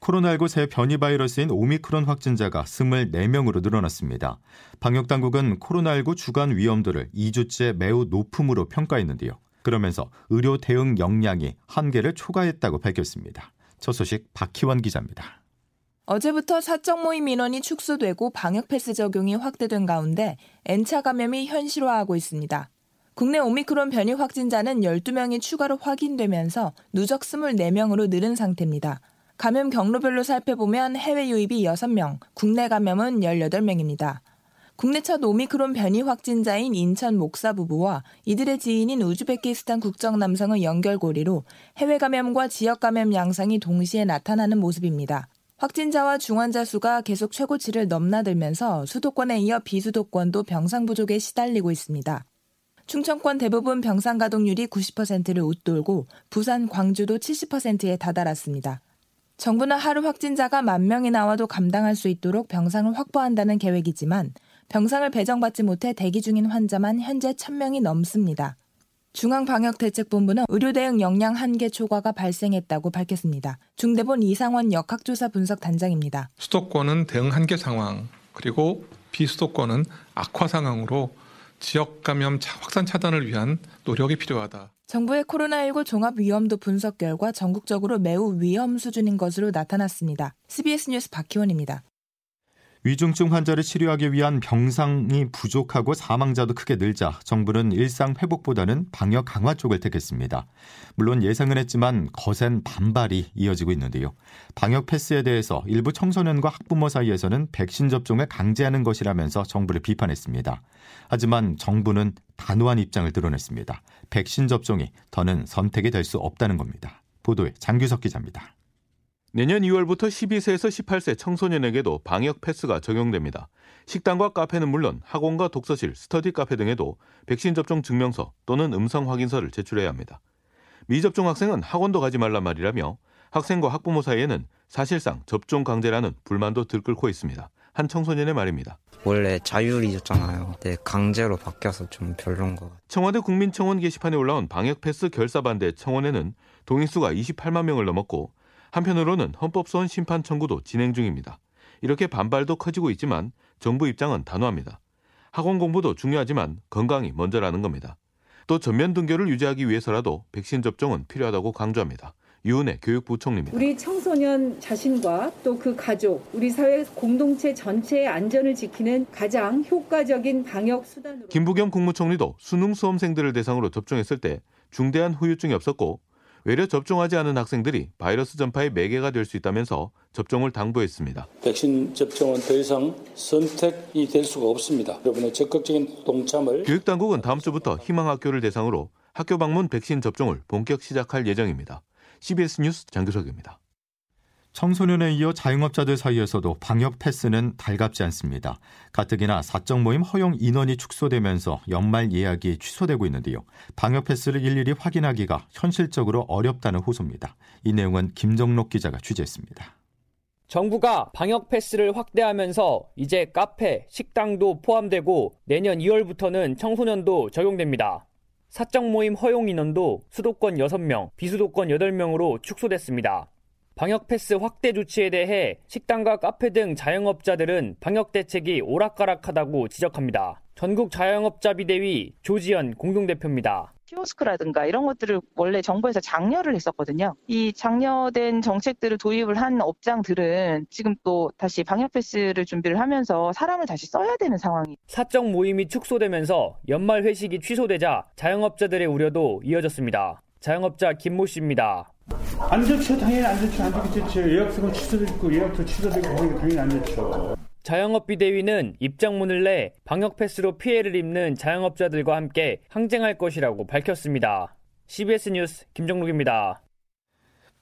코로나19 새 변이 바이러스인 오미크론 확진자가 24명으로 늘어났습니다. 방역당국은 코로나19 주간 위험도를 2주째 매우 높음으로 평가했는데요. 그러면서 의료 대응 역량이 한계를 초과했다고 밝혔습니다. 첫 소식 박희원 기자입니다. 어제부터 사적 모임 인원이 축소되고 방역 패스 적용이 확대된 가운데 N차 감염이 현실화하고 있습니다. 국내 오미크론 변이 확진자는 12명이 추가로 확인되면서 누적 24명으로 늘은 상태입니다. 감염 경로별로 살펴보면 해외 유입이 6명, 국내 감염은 18명입니다. 국내 첫 오미크론 변이 확진자인 인천 목사 부부와 이들의 지인인 우즈베키스탄 국적 남성의 연결고리로 해외 감염과 지역 감염 양상이 동시에 나타나는 모습입니다. 확진자와 중환자 수가 계속 최고치를 넘나들면서 수도권에 이어 비수도권도 병상 부족에 시달리고 있습니다. 충청권 대부분 병상 가동률이 90%를 웃돌고 부산, 광주도 70%에 다다랐습니다. 정부는 하루 확진자가 만 명이 나와도 감당할 수 있도록 병상을 확보한다는 계획이지만 병상을 배정받지 못해 대기 중인 환자만 현재 1000명이 넘습니다. 중앙방역대책본부는 의료대응 역량 한계 초과가 발생했다고 밝혔습니다. 중대본 이상원 역학조사 분석 단장입니다. 수도권은 대응 한계 상황, 그리고 비수도권은 악화 상황으로 지역 감염 확산 차단을 위한 노력이 필요하다. 정부의 코로나19 종합 위험도 분석 결과 전국적으로 매우 위험 수준인 것으로 나타났습니다. CBS 뉴스 박희원입니다. 위중증 환자를 치료하기 위한 병상이 부족하고 사망자도 크게 늘자 정부는 일상 회복보다는 방역 강화 쪽을 택했습니다. 물론 예상은 했지만 거센 반발이 이어지고 있는데요. 방역 패스에 대해서 일부 청소년과 학부모 사이에서는 백신 접종을 강제하는 것이라면서 정부를 비판했습니다. 하지만 정부는 단호한 입장을 드러냈습니다. 백신 접종이 더는 선택이 될 수 없다는 겁니다. 보도에 장규석 기자입니다. 내년 2월부터 12세에서 18세 청소년에게도 방역 패스가 적용됩니다. 식당과 카페는 물론 학원과 독서실, 스터디 카페 등에도 백신 접종 증명서 또는 음성 확인서를 제출해야 합니다. 미접종 학생은 학원도 가지 말란 말이라며 학생과 학부모 사이에는 사실상 접종 강제라는 불만도 들끓고 있습니다. 한 청소년의 말입니다. 원래 자율이었잖아요. 네, 강제로 바뀌어서 좀 별론 것 같아요. 청와대 국민청원 게시판에 올라온 방역 패스 결사 반대 청원에는 동의수가 28만 명을 넘었고 한편으로는 헌법소원 심판 청구도 진행 중입니다. 이렇게 반발도 커지고 있지만 정부 입장은 단호합니다. 학원 공부도 중요하지만 건강이 먼저라는 겁니다. 또 전면 등교를 유지하기 위해서라도 백신 접종은 필요하다고 강조합니다. 유은혜 교육부총리입니다. 우리 청소년 자신과 또 그 가족, 우리 사회 공동체 전체의 안전을 지키는 가장 효과적인 방역 수단으로 김부겸 국무총리도 수능 수험생들을 대상으로 접종했을 때 중대한 후유증이 없었고 외려 접종하지 않은 학생들이 바이러스 전파의 매개가 될 수 있다면서 접종을 당부했습니다. 백신 접종은 더 이상 선택이 될 수가 없습니다. 여러분의 적극적인 동참을 교육당국은 다음 주부터 희망학교를 대상으로 학교 방문 백신 접종을 본격 시작할 예정입니다. CBS 뉴스 장규석입니다. 청소년에 이어 자영업자들 사이에서도 방역 패스는 달갑지 않습니다. 가뜩이나 사적 모임 허용 인원이 축소되면서 연말 예약이 취소되고 있는데요. 방역 패스를 일일이 확인하기가 현실적으로 어렵다는 호소입니다. 이 내용은 김정록 기자가 취재했습니다. 정부가 방역 패스를 확대하면서 이제 카페, 식당도 포함되고 내년 2월부터는 청소년도 적용됩니다. 사적 모임 허용 인원도 수도권 6명, 비수도권 8명으로 축소됐습니다. 방역 패스 확대 조치에 대해 식당과 카페 등 자영업자들은 방역 대책이 오락가락하다고 지적합니다. 전국 자영업자 비대위 조지연 공동대표입니다. 키오스크라든가 이런 것들을 원래 정부에서 장려를 했었거든요. 이 장려된 정책들을 도입을 한 업장들은 지금 또 다시 방역 패스를 준비를 하면서 사람을 다시 써야 되는 상황이. 사적 모임이 축소되면서 연말 회식이 취소되자 자영업자들의 우려도 이어졌습니다. 자영업자 김모 씨입니다. 안 좋죠. 당연히 안 좋죠. 안 좋겠죠. 예약서가 취소됐고 예약도 취소되고 당연히 안 좋죠. 자영업 비대위는 입장문을 내 방역 패스로 피해를 입는 자영업자들과 함께 항쟁할 것이라고 밝혔습니다. CBS 뉴스 김정록입니다.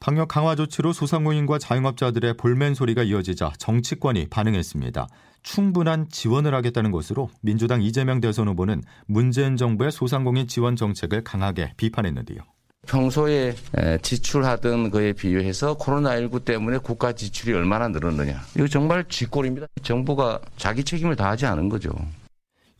방역 강화 조치로 소상공인과 자영업자들의 볼멘 소리가 이어지자 정치권이 반응했습니다. 충분한 지원을 하겠다는 것으로 민주당 이재명 대선 후보는 문재인 정부의 소상공인 지원 정책을 강하게 비판했는데요. 평소에 지출하던 거에 비유해서 코로나19 때문에 국가 지출이 얼마나 늘었느냐. 이거 정말 쥐꼴입니다. 정부가 자기 책임을 다하지 않은 거죠.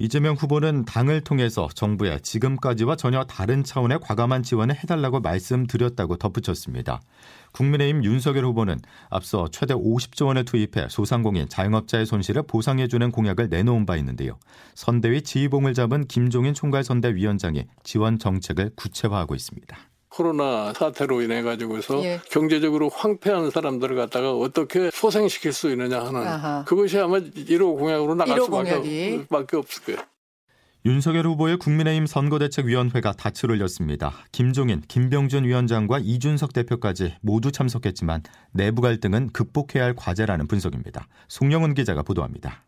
이재명 후보는 당을 통해서 정부에 지금까지와 전혀 다른 차원의 과감한 지원을 해달라고 말씀드렸다고 덧붙였습니다. 국민의힘 윤석열 후보는 앞서 최대 50조 원을 투입해 소상공인 자영업자의 손실을 보상해주는 공약을 내놓은 바 있는데요. 선대위 지휘봉을 잡은 김종인 총괄선대위원장이 지원 정책을 구체화하고 있습니다. 코로나 사태로 인해 가지고서 예. 경제적으로 황폐한 사람들을 갖다가 어떻게 소생시킬 수 있느냐 하는 아하. 그것이 아마 1호 공약으로 나갈 1호 수밖에, 수밖에 없을 거예요. 윤석열 후보의 국민의힘 선거대책위원회가 닻을 올렸습니다. 김종인, 김병준 위원장과 이준석 대표까지 모두 참석했지만 내부 갈등은 극복해야 할 과제라는 분석입니다. 송영은 기자가 보도합니다.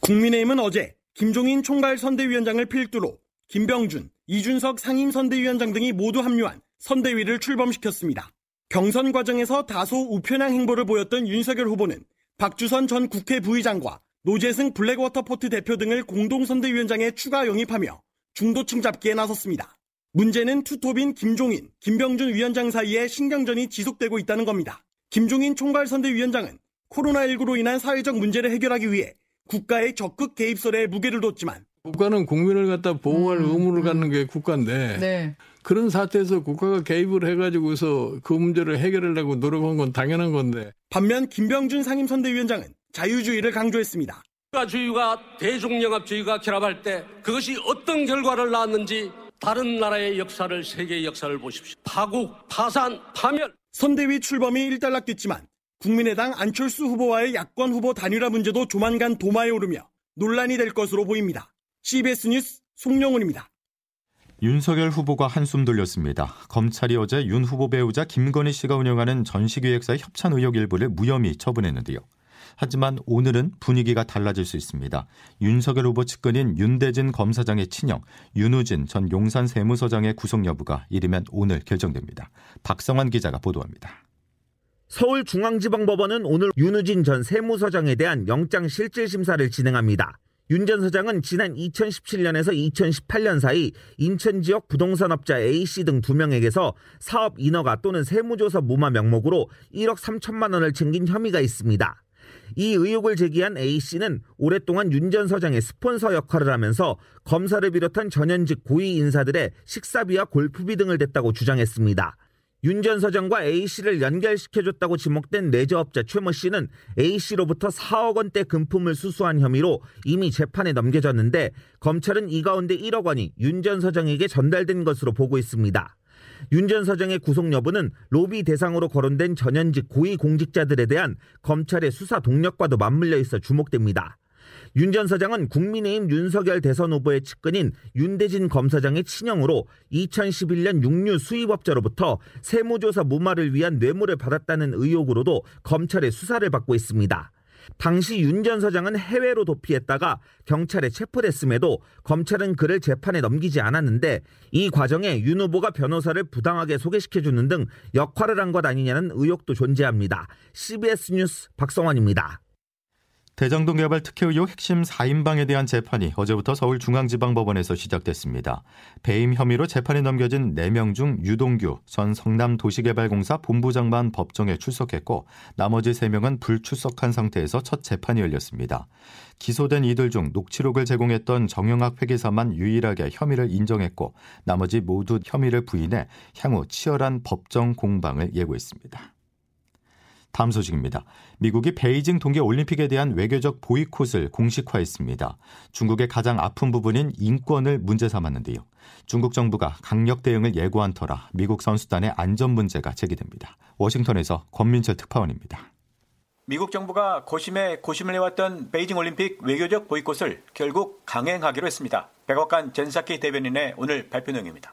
국민의힘은 어제 김종인 총괄 선대위원장을 필두로 김병준, 이준석 상임선대위원장 등이 모두 합류한 선대위를 출범시켰습니다. 경선 과정에서 다소 우편향 행보를 보였던 윤석열 후보는 박주선 전 국회 부의장과 노재승 블랙워터포트 대표 등을 공동선대위원장에 추가 영입하며 중도층 잡기에 나섰습니다. 문제는 투톱인 김종인, 김병준 위원장 사이에 신경전이 지속되고 있다는 겁니다. 김종인 총괄선대위원장은 코로나19로 인한 사회적 문제를 해결하기 위해 국가의 적극 개입설에 무게를 뒀지만 국가는 국민을 갖다 보호할 음, 의무를 음. 갖는 게 국가인데 네. 그런 사태에서 국가가 개입을 해가지고서 그 문제를 해결하려고 노력한 건 당연한 건데 반면 김병준 상임선대위원장은 자유주의를 강조했습니다. 국가주의와 대중영합주의가 결합할 때 그것이 어떤 결과를 낳았는지 다른 나라의 역사를 세계의 역사를 보십시오. 파국, 파산, 파멸. 선대위 출범이 일단락됐지만 국민의당 안철수 후보와의 야권 후보 단일화 문제도 조만간 도마에 오르며 논란이 될 것으로 보입니다. CBS 뉴스 송영훈입니다. 윤석열 후보가 한숨 돌렸습니다. 검찰이 어제 윤 후보 배우자 김건희 씨가 운영하는 전시기획사의 협찬 의혹 일부를 무혐의 처분했는데요. 하지만 오늘은 분위기가 달라질 수 있습니다. 윤석열 후보 측근인 윤대진 검사장의 친형 윤우진 전 용산 세무서장의 구속 여부가 이르면 오늘 결정됩니다. 박성환 기자가 보도합니다. 서울중앙지방법원은 오늘 윤우진 전 세무서장에 대한 영장 실질 심사를 진행합니다. 윤전 서장은 지난 2017년에서 2018년 사이 인천 지역 부동산업자 A씨 등 두 명에게서 사업 인허가 또는 세무조사 무마 명목으로 1억 3천만 원을 챙긴 혐의가 있습니다. 이 의혹을 제기한 A씨는 오랫동안 윤 전 서장의 스폰서 역할을 하면서 검사를 비롯한 전현직 고위 인사들의 식사비와 골프비 등을 댔다고 주장했습니다. 윤 전 서장과 A씨를 연결시켜줬다고 지목된 레저업자 최모 씨는 A씨로부터 4억 원대 금품을 수수한 혐의로 이미 재판에 넘겨졌는데 검찰은 이 가운데 1억 원이 윤 전 서장에게 전달된 것으로 보고 있습니다. 윤 전 서장의 구속 여부는 로비 대상으로 거론된 전현직 고위 공직자들에 대한 검찰의 수사 동력과도 맞물려 있어 주목됩니다. 윤전 사장은 국민의힘 윤석열 대선 후보의 측근인 윤대진 검사장의 친형으로 2011년 육류 수입업자로부터 세무조사 무마를 위한 뇌물을 받았다는 의혹으로도 검찰의 수사를 받고 있습니다. 당시 윤전 사장은 해외로 도피했다가 경찰에 체포됐음에도 검찰은 그를 재판에 넘기지 않았는데 이 과정에 윤 후보가 변호사를 부당하게 소개시켜주는 등 역할을 한 것 아니냐는 의혹도 존재합니다. CBS 뉴스 박성환입니다. 대장동 개발 특혜 의혹 핵심 4인방에 대한 재판이 어제부터 서울중앙지방법원에서 시작됐습니다. 배임 혐의로 재판에 넘겨진 4명 중 유동규 전 성남도시개발공사 본부장만 법정에 출석했고 나머지 3명은 불출석한 상태에서 첫 재판이 열렸습니다. 기소된 이들 중 녹취록을 제공했던 정영학 회계사만 유일하게 혐의를 인정했고 나머지 모두 혐의를 부인해 향후 치열한 법정 공방을 예고했습니다. 다음 소식입니다. 미국이 베이징 동계 올림픽에 대한 외교적 보이콧을 공식화했습니다. 중국의 가장 아픈 부분인 인권을 문제 삼았는데요. 중국 정부가 강력 대응을 예고한 터라 미국 선수단의 안전 문제가 제기됩니다. 워싱턴에서 권민철 특파원입니다. 미국 정부가 고심에 고심을 해왔던 베이징 올림픽 외교적 보이콧을 결국 강행하기로 했습니다. 백악관 젠사키 대변인의 오늘 발표 내용입니다.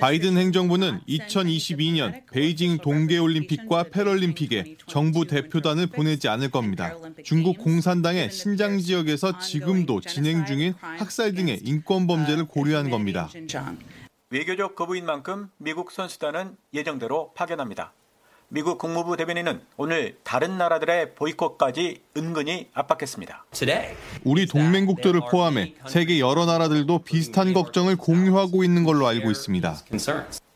바이든 행정부는 2022년 베이징 동계올림픽과 패럴림픽에 정부 대표단을 보내지 않을 겁니다. 중국 공산당의 신장 지역에서 지금도 진행 중인 학살 등의 인권 범죄를 고려한 겁니다. 외교적 거부인 만큼 미국 선수단은 예정대로 파견합니다. 미국 국무부 대변인은 오늘 다른 나라들의 보이콧까지 은근히 압박했습니다. 우리 동맹국들을 포함해 세계 여러 나라들도 비슷한 걱정을 공유하고 있는 걸로 알고 있습니다.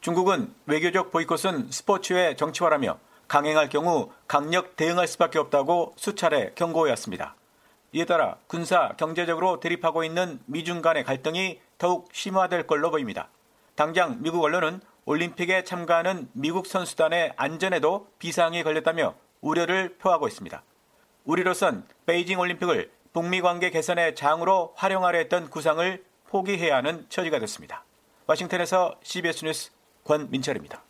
중국은 외교적 보이콧은 스포츠의 정치화라며 강행할 경우 강력 대응할 수밖에 없다고 수차례 경고해왔습니다. 이에 따라 군사, 경제적으로 대립하고 있는 미중 간의 갈등이 더욱 심화될 걸로 보입니다. 당장 미국 언론은 올림픽에 참가하는 미국 선수단의 안전에도 비상이 걸렸다며 우려를 표하고 있습니다. 우리로선 베이징 올림픽을 북미 관계 개선의 장으로 활용하려 했던 구상을 포기해야 하는 처지가 됐습니다. 워싱턴에서 CBS 뉴스 권민철입니다.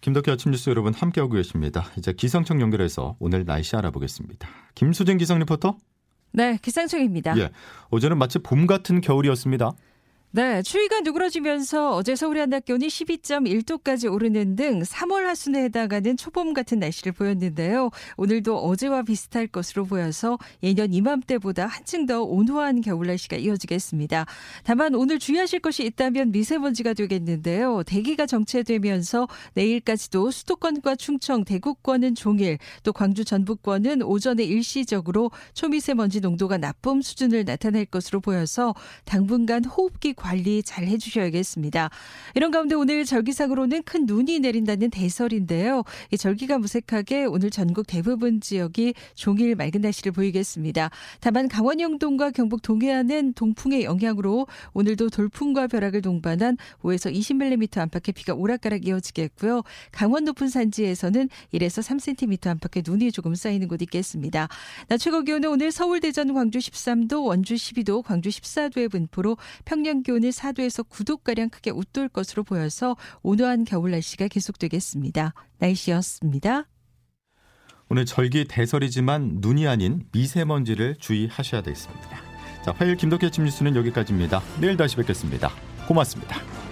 김덕기 아침 뉴스 여러분 함께하고 계십니다. 이제 기상청 연결해서 오늘 날씨 알아보겠습니다. 김수진 기상 리포터. 네, 기상청입니다. 예, 어제는 마치 봄 같은 겨울이었습니다. 네, 추위가 누그러지면서 어제 서울의 한낮 기온이 12.1도까지 오르는 등 3월 하순에 해당하는 초봄 같은 날씨를 보였는데요. 오늘도 어제와 비슷할 것으로 보여서 예년 이맘때보다 한층 더 온화한 겨울 날씨가 이어지겠습니다. 다만 오늘 주의하실 것이 있다면 미세먼지가 되겠는데요. 대기가 정체되면서 내일까지도 수도권과 충청, 대구권은 종일, 또 광주 전북권은 오전에 일시적으로 초미세먼지 농도가 나쁨 수준을 나타낼 것으로 보여서 당분간 호흡기 관리 잘 해주셔야겠습니다. 이런 가운데 오늘 절기상으로는 큰 눈이 내린다는 대설인데요. 이 절기가 무색하게 오늘 전국 대부분 지역이 종일 맑은 날씨를 보이겠습니다. 다만 강원 영동과 경북 동해안은 동풍의 영향으로 오늘도 돌풍과 벼락을 동반한 5에서 20mm 안팎의 비가 오락가락 이어지겠고요. 강원 높은 산지에서는 1에서 3cm 안팎의 눈이 조금 쌓이는 곳 있겠습니다. 낮 최고 기온은 오늘 서울, 대전, 광주 13도, 원주 12도, 광주 14도의 분포로 평년 기온 기온이 4도에서 9도가량 크게 웃돌 것으로 보여서 온화한 겨울 날씨가 계속되겠습니다. 날씨였습니다. 오늘 절기 대설이지만 눈이 아닌 미세먼지를 주의하셔야 되겠습니다. 자, 화요일 김덕기 아침 뉴스는 여기까지입니다. 내일 다시 뵙겠습니다. 고맙습니다.